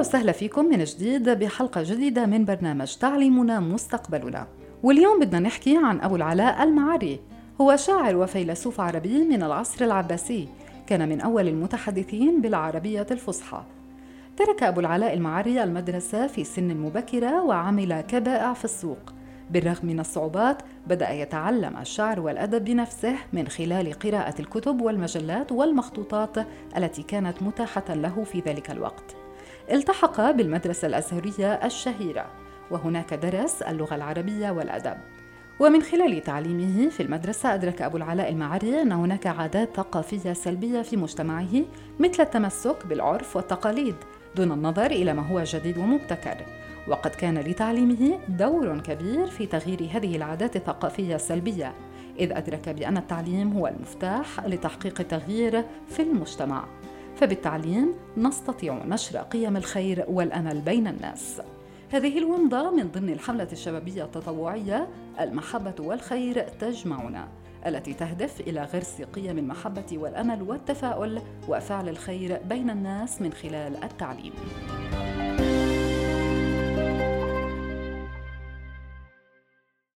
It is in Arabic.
أهلا وسهلا فيكم من جديد بحلقة جديدة من برنامج تعليمنا مستقبلنا. واليوم بدنا نحكي عن أبو العلاء المعري هو شاعر وفيلسوف عربي من العصر العباسي. كان من أول المتحدثين بالعربية الفصحى. ترك أبو العلاء المعري المدرسة في سن مبكرة وعمل كبائع في السوق. بالرغم من الصعوبات بدأ يتعلم الشعر والأدب بنفسه من خلال قراءة الكتب والمجلات والمخطوطات التي كانت متاحة له في ذلك الوقت. التحق بالمدرسة الأزهرية الشهيرة وهناك درس اللغة العربية والأدب. ومن خلال تعليمه في المدرسة أدرك أبو العلاء المعري أن هناك عادات ثقافية سلبية في مجتمعه مثل التمسك بالعرف والتقاليد دون النظر إلى ما هو جديد ومبتكر وقد كان لتعليمه دور كبير في تغيير هذه العادات الثقافية السلبية إذ أدرك بأن التعليم هو المفتاح لتحقيق التغيير في المجتمع فبالتعليم نستطيع نشر قيم الخير والأمل بين الناس هذه الومضة من ضمن الحملة الشبابية التطوعية المحبة والخير تجمعنا التي تهدف إلى غرس قيم المحبة والأمل والتفاؤل وفعل الخير بين الناس من خلال التعليم.